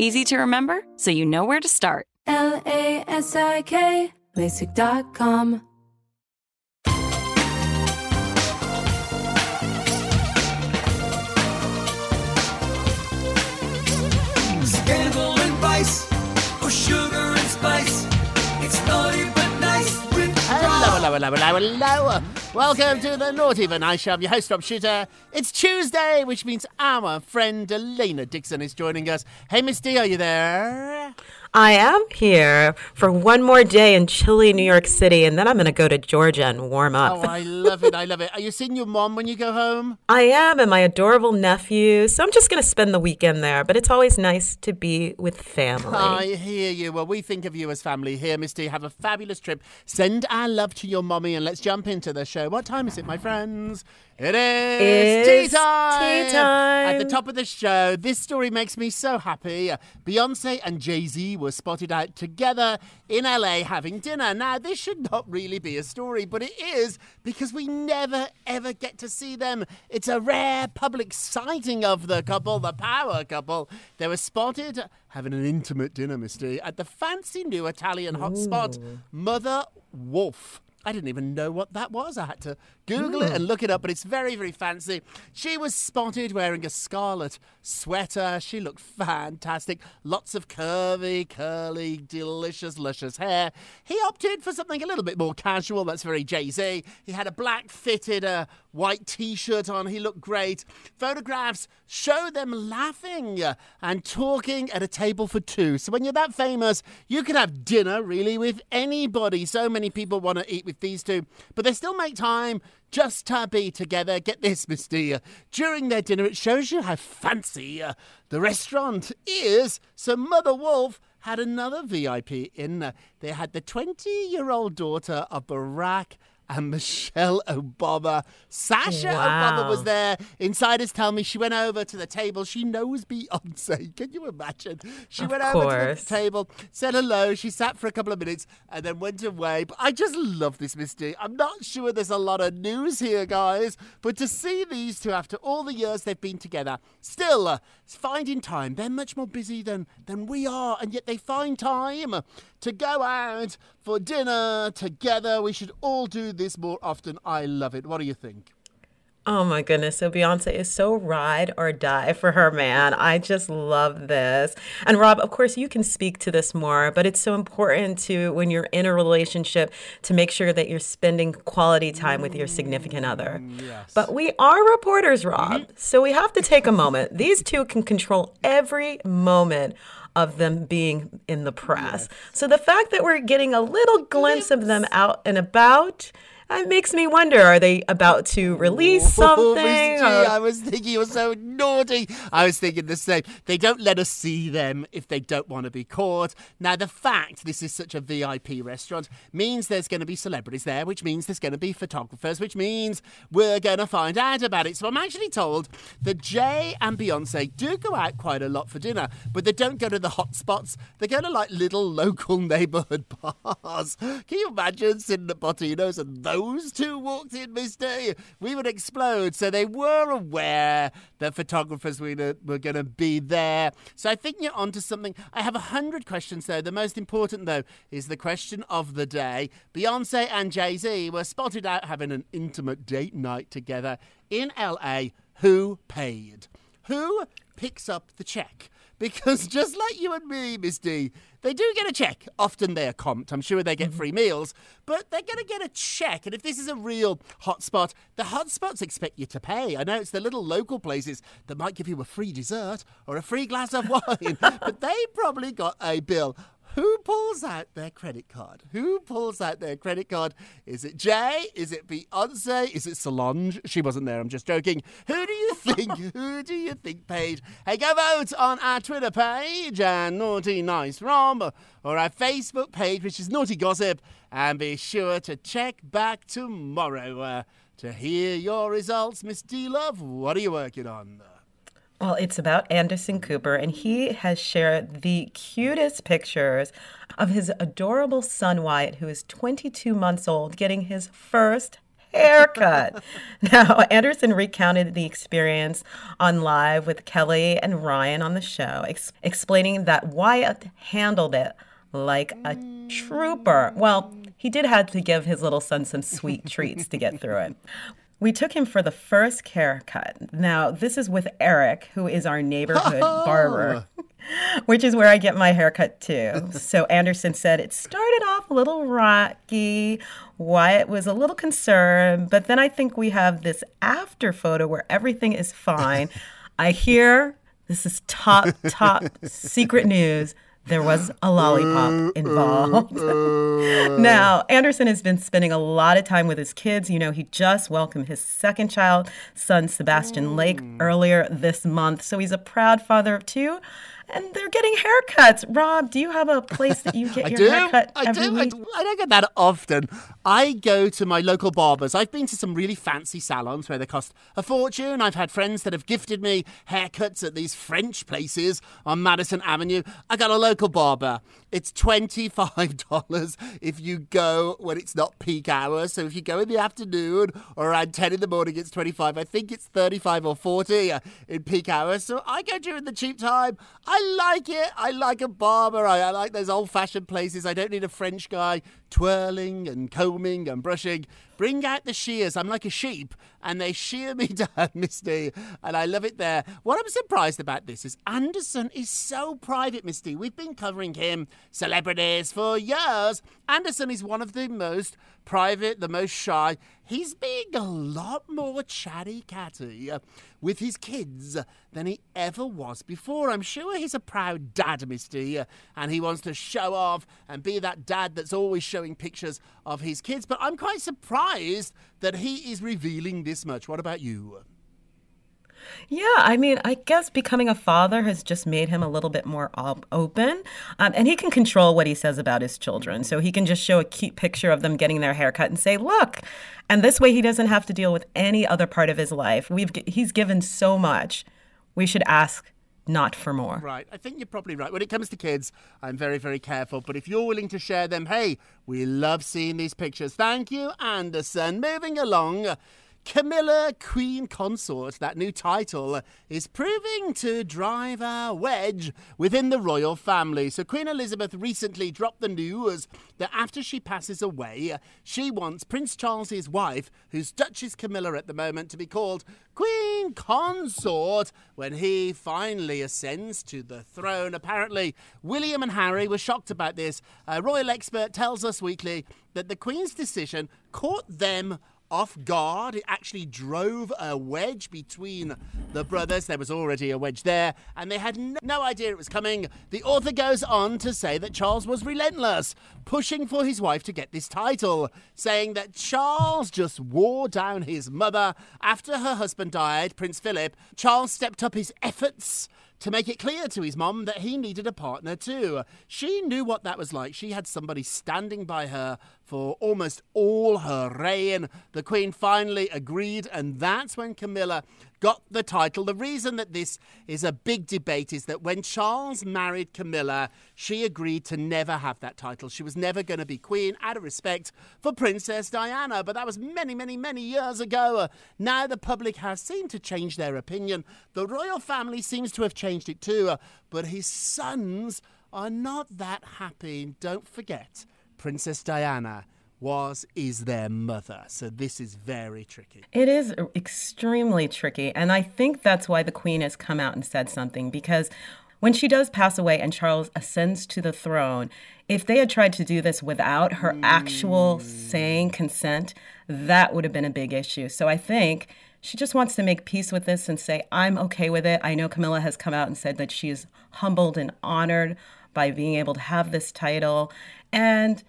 Easy to remember, so you know where to start. L A S I K, LASIK.com. Scandal and vice, or sugar and spice. It's naughty but nice with Hello, hello, hello, hello, hello. Welcome to the Naughty But Nice Show. I'm your host, Rob Shuter. It's Tuesday, which means our friend Elena Dixon is joining us. Hey, Miss D, are you there? I am here for one more day in chilly New York City, and then I'm going to go to Georgia and warm up. Oh, I love it. I love it. Are you seeing your mom when you go home? I am, and my adorable nephew. So I'm just going to spend the weekend there, but it's always nice to be with family. I hear you. Well, we think of you as family here, Miss D. Have a fabulous trip. Send our love to your mommy, and let's jump into the show. What time is it, my friends? It is It's tea time. tea time. At the top of the show, this story makes me so happy. Beyonce and Jay Z were spotted out together in LA having dinner. Now, this should not really be a story, but it is because we never ever get to see them. It's a rare public sighting of the couple, the power couple. They were spotted having an intimate dinner, Misty, at the fancy new Italian hotspot, Mother Wolf. I didn't even know what that was. I had to Google it and look it up, but it's very, very fancy. She was spotted wearing a scarlet sweater. She looked fantastic. Lots of curvy, curly, delicious, luscious hair. He opted for something a little bit more casual. That's very Jay Z. He had a black fitted uh, white t shirt on. He looked great. Photographs show them laughing and talking at a table for two. So when you're that famous, you could have dinner really with anybody. So many people want to eat with these two, but they still make time just be together. Get this, Misty. uh, During their dinner, it shows you how fancy uh, the restaurant is. So Mother Wolf had another VIP in. They had the 20 year old daughter of Barack and Michelle Obama. Sasha Obama was there. Insiders tell me she went over to the table. She knows Beyonce. Can you imagine? She Of went over to the table, said hello. She sat for a couple of minutes and then went away. But I just love this mystery. I'm not sure there's a lot of news here, guys, but to see these two after all the years they've been together, still uh, finding time. They're much more busy than than we are, and yet they find time to go out for dinner together. We should all do this more often. I love it. What do you think? Oh my goodness. So Beyonce is so ride or die for her man. I just love this. And Rob, of course, you can speak to this more, but it's so important to, when you're in a relationship, to make sure that you're spending quality time with your significant other. Mm, but we are reporters, Rob. So we have to take a moment. These two can control every moment of them being in the press. So the fact that we're getting a little glimpse of them out and about it makes me wonder are they about to release Oh, something? Miss D, or- I was thinking you were so naughty. I was thinking the same. They don't let us see them if they don't want to be caught. Now, the fact this is such a VIP restaurant means there's going to be celebrities there, which means there's going to be photographers, which means we're going to find out about it. So I'm actually told that Jay and Beyonce do go out quite a lot for dinner, but they don't go to the hot spots. They go to like little local neighborhood bars. Can you imagine sitting at Bottino's and those two walked in, Day? We would explode. So they were aware that photographers were were going to be there. So I think you're onto something. I have a hundred questions though. The most important though is the question of the day. Beyonce and Jay Z were spotted out having an intimate date night together in LA. Who paid? Who picks up the check? Because just like you and me, Miss D, they do get a check. Often they're comped. I'm sure they get mm-hmm. free meals, but they're going to get a check. And if this is a real hotspot, the hotspots expect you to pay. I know it's the little local places that might give you a free dessert or a free glass of wine, but they probably got a bill. Who pulls out their credit card? Who pulls out their credit card? Is it Jay? Is it Beyonce? Is it Solange? She wasn't there. I'm just joking. Who do you think? who do you think paid? Hey, go vote on our Twitter page and Naughty Nice Rob or our Facebook page, which is Naughty Gossip, and be sure to check back tomorrow uh, to hear your results. Miss D Love, what are you working on? Well, it's about Anderson Cooper, and he has shared the cutest pictures of his adorable son Wyatt, who is 22 months old, getting his first haircut. now, Anderson recounted the experience on live with Kelly and Ryan on the show, ex- explaining that Wyatt handled it like a trooper. Well, he did have to give his little son some sweet treats to get through it. We took him for the first haircut. Now, this is with Eric, who is our neighborhood barber, which is where I get my haircut too. So Anderson said it started off a little rocky. Wyatt was a little concerned, but then I think we have this after photo where everything is fine. I hear this is top, top secret news. There was a lollipop involved. now, Anderson has been spending a lot of time with his kids. You know, he just welcomed his second child, son Sebastian Lake, mm. earlier this month. So he's a proud father of two. And they're getting haircuts. Rob, do you have a place that you get your do. haircut I every do. I do. I don't get that often. I go to my local barbers. I've been to some really fancy salons where they cost a fortune. I've had friends that have gifted me haircuts at these French places on Madison Avenue. I got a local barber. It's $25 if you go when it's not peak hours. So if you go in the afternoon or around 10 in the morning, it's 25. I think it's 35 or 40 uh, in peak hours. So I go during the cheap time. I like it. I like a barber. I, I like those old fashioned places. I don't need a French guy twirling and combing and brushing. Bring out the shears. I'm like a sheep, and they shear me down, Misty, and I love it there. What I'm surprised about this is Anderson is so private, Misty. We've been covering him, celebrities, for years. Anderson is one of the most private, the most shy. He's being a lot more chatty catty with his kids than he ever was before. I'm sure he's a proud dad, Misty, and he wants to show off and be that dad that's always showing pictures of his kids. But I'm quite surprised that he is revealing this much. What about you? Yeah, I mean, I guess becoming a father has just made him a little bit more op- open. Um, and he can control what he says about his children. So he can just show a cute picture of them getting their haircut and say, look. And this way he doesn't have to deal with any other part of his life. We've He's given so much. We should ask not for more. Right. I think you're probably right. When it comes to kids, I'm very, very careful. But if you're willing to share them, hey, we love seeing these pictures. Thank you, Anderson. Moving along. Camilla Queen Consort, that new title, is proving to drive a wedge within the royal family. So, Queen Elizabeth recently dropped the news that after she passes away, she wants Prince Charles's wife, who's Duchess Camilla at the moment, to be called Queen Consort when he finally ascends to the throne. Apparently, William and Harry were shocked about this. A royal expert tells Us Weekly that the Queen's decision caught them off guard. It actually drove a wedge between the brothers. There was already a wedge there, and they had no, idea it was coming. The author goes on to say that Charles was relentless, pushing for his wife to get this title, saying that Charles just wore down his mother. After her husband died, Prince Philip, Charles stepped up his efforts to make it clear to his mom that he needed a partner too. She knew what that was like. She had somebody standing by her for almost all her reign. The Queen finally agreed, and that's when Camilla got the title. The reason that this is a big debate is that when Charles married Camilla, she agreed to never have that title. She was never going to be queen out of respect for Princess Diana. But that was many, many, many years ago. Now the public has seemed to change their opinion. The royal family seems to have changed it too. But his sons are not that happy. Don't forget, Princess Diana was is their mother. So this is very tricky. It is extremely tricky. And I think that's why the Queen has come out and said something because when she does pass away and Charles ascends to the throne, if they had tried to do this without her actual mm. saying consent, that would have been a big issue. So I think she just wants to make peace with this and say, I'm okay with it. I know Camilla has come out and said that she is humbled and honored by being able to have this title. And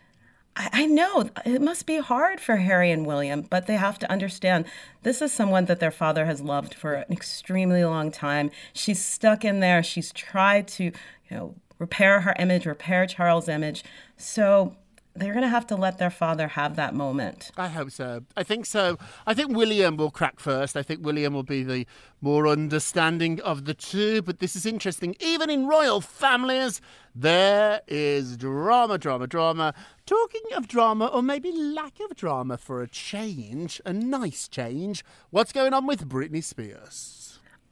I, I know it must be hard for Harry and William, but they have to understand this is someone that their father has loved for an extremely long time. She's stuck in there. She's tried to, you know, repair her image, repair Charles' image. So they're going to have to let their father have that moment. I hope so. I think so. I think William will crack first. I think William will be the more understanding of the two. But this is interesting. Even in royal families, there is drama, drama, drama. Talking of drama, or maybe lack of drama for a change, a nice change, what's going on with Britney Spears?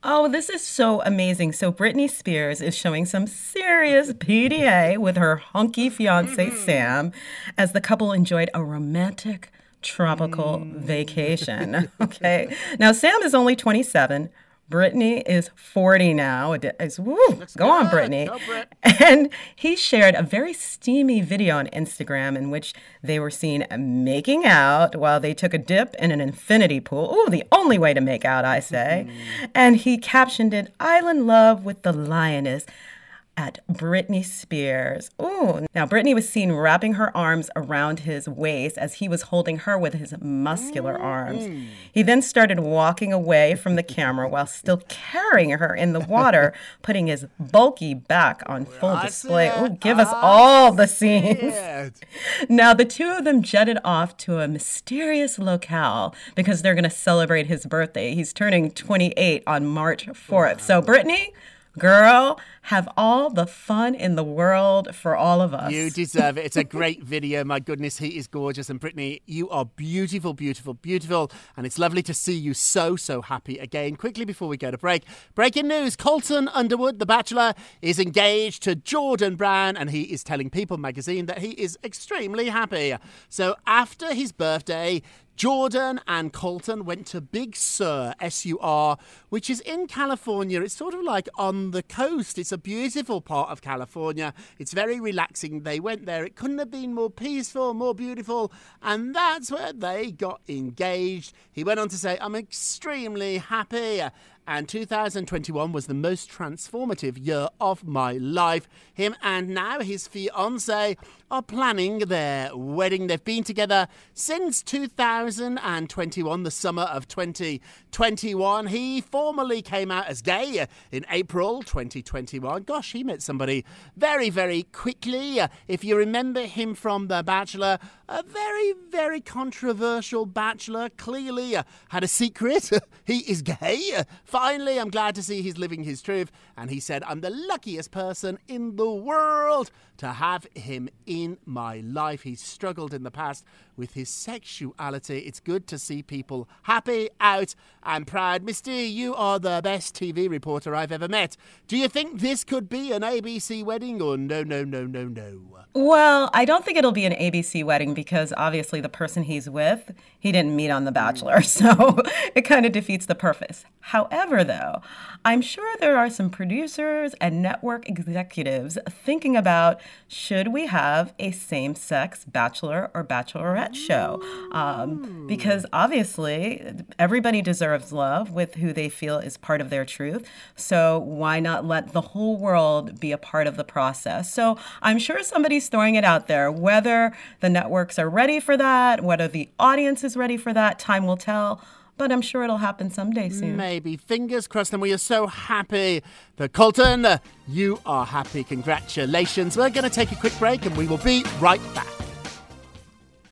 Oh, this is so amazing. So, Britney Spears is showing some serious PDA with her hunky fiance, mm-hmm. Sam, as the couple enjoyed a romantic tropical mm. vacation. Okay. Now, Sam is only 27. Britney is 40 now. It's, woo, go on, Britney. Go, Brit. And he shared a very steamy video on Instagram in which they were seen uh, making out while they took a dip in an infinity pool. Ooh, the only way to make out, I say. Mm-hmm. And he captioned it, Island Love with the Lioness at Britney Spears. Ooh. Now, Britney was seen wrapping her arms around his waist as he was holding her with his muscular arms. He then started walking away from the camera while still carrying her in the water, putting his bulky back on full I display. Ooh, give us all the scenes. Now, the two of them jetted off to a mysterious locale because they're going to celebrate his birthday. He's turning 28 on March 4th. So, Britney, girl, have all the fun in the world for all of us. You deserve it. It's a great video. My goodness, he is gorgeous. And Britney, you are beautiful, beautiful, beautiful. And it's lovely to see you so, so happy again. Quickly before we go to break, breaking news Colton Underwood, the bachelor, is engaged to Jordan Brown. And he is telling People magazine that he is extremely happy. So after his birthday, Jordan and Colton went to Big Sur, S U R, which is in California. It's sort of like on the coast. It's a beautiful part of California. It's very relaxing. They went there. It couldn't have been more peaceful, more beautiful. And that's where they got engaged. He went on to say, I'm extremely happy. And 2021 was the most transformative year of my life. Him and now his fiance are planning their wedding. They've been together since 2021, the summer of 2021. He formally came out as gay in April 2021. Gosh, he met somebody very, very quickly. If you remember him from The Bachelor, a very, very controversial bachelor, clearly had a secret. he is gay. Finally, I'm glad to see he's living his truth. And he said, I'm the luckiest person in the world to have him in my life. He's struggled in the past with his sexuality. It's good to see people happy, out, and proud. Misty, you are the best TV reporter I've ever met. Do you think this could be an ABC wedding or no, no, no, no, no? Well, I don't think it'll be an ABC wedding because obviously the person he's with, he didn't meet on The Bachelor. So it kind of defeats the purpose. However, though, I'm sure there are some producers and network executives thinking about should we have a same sex bachelor or bachelorette that show. Um, because obviously, everybody deserves love with who they feel is part of their truth. So why not let the whole world be a part of the process? So I'm sure somebody's throwing it out there. Whether the networks are ready for that, whether the audience is ready for that, time will tell but I'm sure it'll happen someday soon. Maybe. Fingers crossed. And we are so happy that Colton, you are happy. Congratulations. We're going to take a quick break and we will be right back.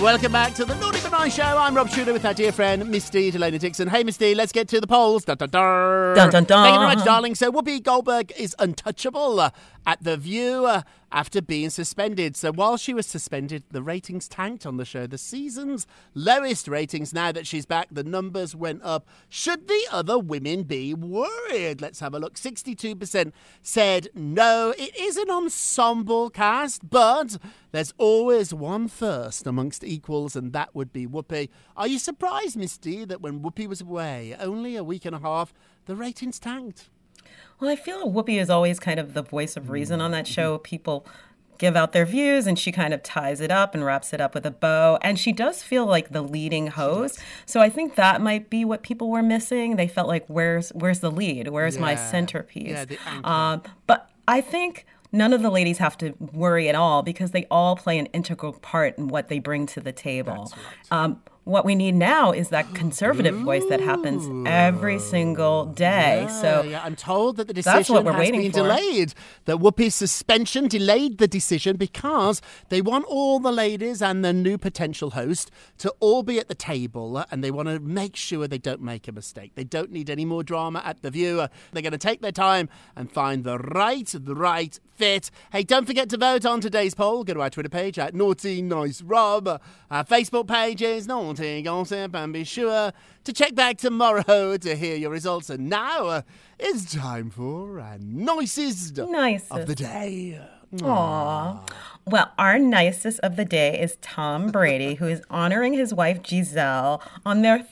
Welcome back to the Naughty But Nice Show. I'm Rob Shuter with our dear friend Misty Delana Dixon. Hey, Misty, let's get to the polls. Dun, dun, dun. Dun, dun, dun. Thank you very much, darling. So, Whoopi Goldberg is untouchable at The View uh, after being suspended. So, while she was suspended, the ratings tanked on the show. The season's lowest ratings. Now that she's back, the numbers went up. Should the other women be worried? Let's have a look. 62% said no. It is an ensemble cast, but there's always one first amongst equals, and that would be Whoopi. Are you surprised, Misty, that when Whoopi was away, only a week and a half, the ratings tanked? Well, I feel Whoopi is always kind of the voice of reason on that show. People give out their views and she kind of ties it up and wraps it up with a bow. And she does feel like the leading host. So i think that might be what people were missing. They felt like where's where's the lead? Where's my centerpiece? Yeah, the anchor. um, but i think none of the ladies have to worry at all because they all play an integral part in what they bring to the table. Um, what we need now is that conservative voice that happens every single day so yeah, I'm told that the decision we're has been for. delayed. That Whoopi's suspension delayed the decision because they want all the ladies and the new potential host to all be at the table and they want to make sure they don't make a mistake. They don't need any more drama at the viewer. They're going to take their time and find the right, the right fit. Hey, don't forget to vote on today's poll. Go to our Twitter page at Naughty Nice Rob. Our Facebook page is Naughty Gossip and be sure to check back tomorrow to hear your results. And now uh, it's time for our nicest, Nicest. of the day. Aw. Well, our nicest of the day is Tom Brady, who is honoring his wife Gisele on their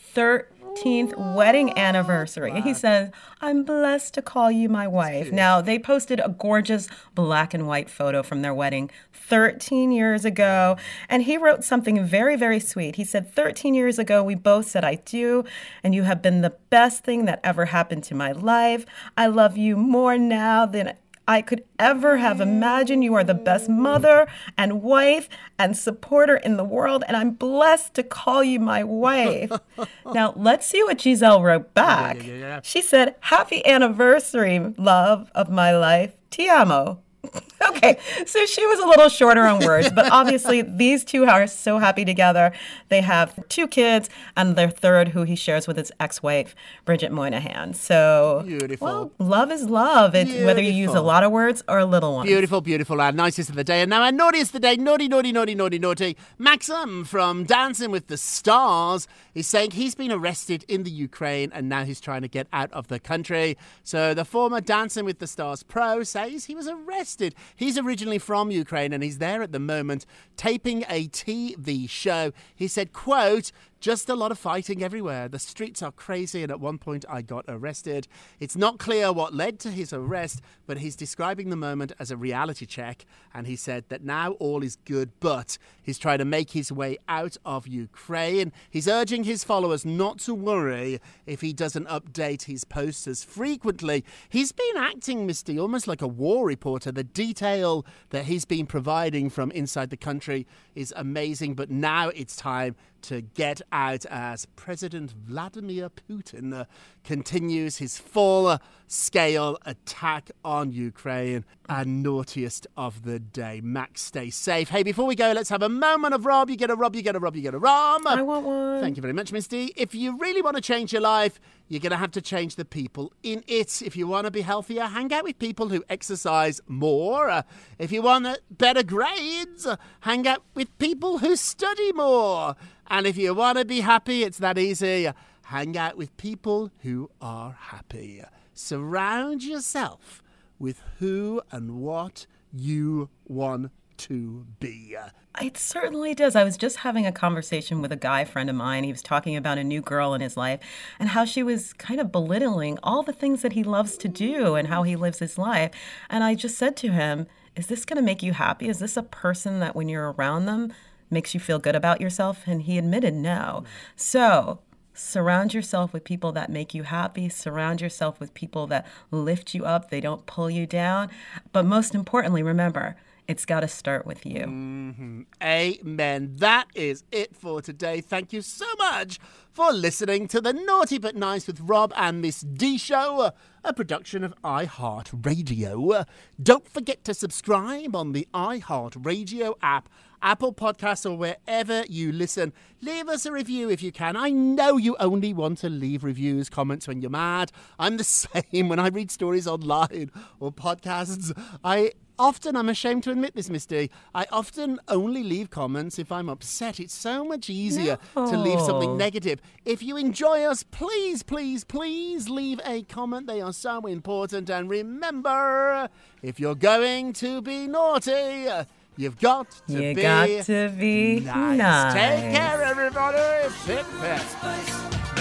13th wedding anniversary. He says, I'm blessed to call you my wife. Now, they posted a gorgeous black and white photo from their wedding 13 years ago, and he wrote something very, very sweet. He said, 13 years ago, we both said, I do, and you have been the best thing that ever happened to my life. I love you more now than I could ever have imagined. You are the best mother and wife and supporter in the world, and I'm blessed to call you my wife. now, let's see what Gisele wrote back. She said, Happy anniversary, love of my life. Ti amo. okay, so she was a little shorter on words, but obviously these two are so happy together. They have two kids and their third, who he shares with his ex-wife, Bridget Moynahan. So, Beautiful. well, love is love. It's whether you use a lot of words or a little one. Beautiful, beautiful. Our nicest of the day. And now our naughtiest of the day. Naughty, naughty, naughty, naughty, naughty. Maksim from Dancing with the Stars is saying he's been arrested in the Ukraine and now he's trying to get out of the country. So the former Dancing with the Stars pro says he was arrested. He's originally from Ukraine and he's there at the moment taping a TV show. He said, quote, just a lot of fighting everywhere. The streets are crazy, and at one point I got arrested. It's not clear what led to his arrest, but he's describing the moment as a reality check. And he said that now all is good, but he's trying to make his way out of Ukraine. He's urging his followers not to worry if he doesn't update his posts as frequently. He's been acting, Misty, almost like a war reporter. The detail that he's been providing from inside the country is amazing, but now it's time to get out as President Vladimir Putin uh, continues his full scale attack on Ukraine. And naughtiest of the day. Max, stay safe. Hey, before we go, let's have a moment of Rob. You get a Rob, you get a Rob, you get a Rob. I want one. Thank you very much, Miss D. If you really want to change your life, you're going to have to change the people in it. If you want to be healthier, hang out with people who exercise more. Uh, if you want uh, better grades, hang out with people who study more. And if you want to be happy, it's that easy. Hang out with people who are happy. Surround yourself with who and what you want to be. It certainly does. I was just having a conversation with a guy friend of mine. He was talking about a new girl in his life and how she was kind of belittling all the things that he loves to do and how he lives his life. And I just said to him, Is this going to make you happy? Is this a person that when you're around them makes you feel good about yourself? And he admitted no. So, Surround yourself with people that make you happy. Surround yourself with people that lift you up. They don't pull you down. But most importantly, remember, it's got to start with you. Mm-hmm. Amen. That is it for today. Thank you so much for listening to the Naughty But Nice with Rob and Miss D show, a production of iHeartRadio. Don't forget to subscribe on the iHeartRadio app. Apple Podcasts or wherever you listen. Leave us a review if you can. I know you only want to leave reviews, comments when you're mad. I'm the same when I read stories online or podcasts. I often, I'm ashamed to admit this, Miss D, I often only leave comments if I'm upset. It's so much easier no. to leave something negative. If you enjoy us, please, please, please leave a comment. They are so important. And remember, if you're going to be naughty, You've got to you be got to be nice. nice. Take care, everybody. Pip, pip.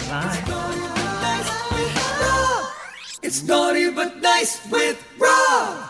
Bye. It's naughty but nice with Rob.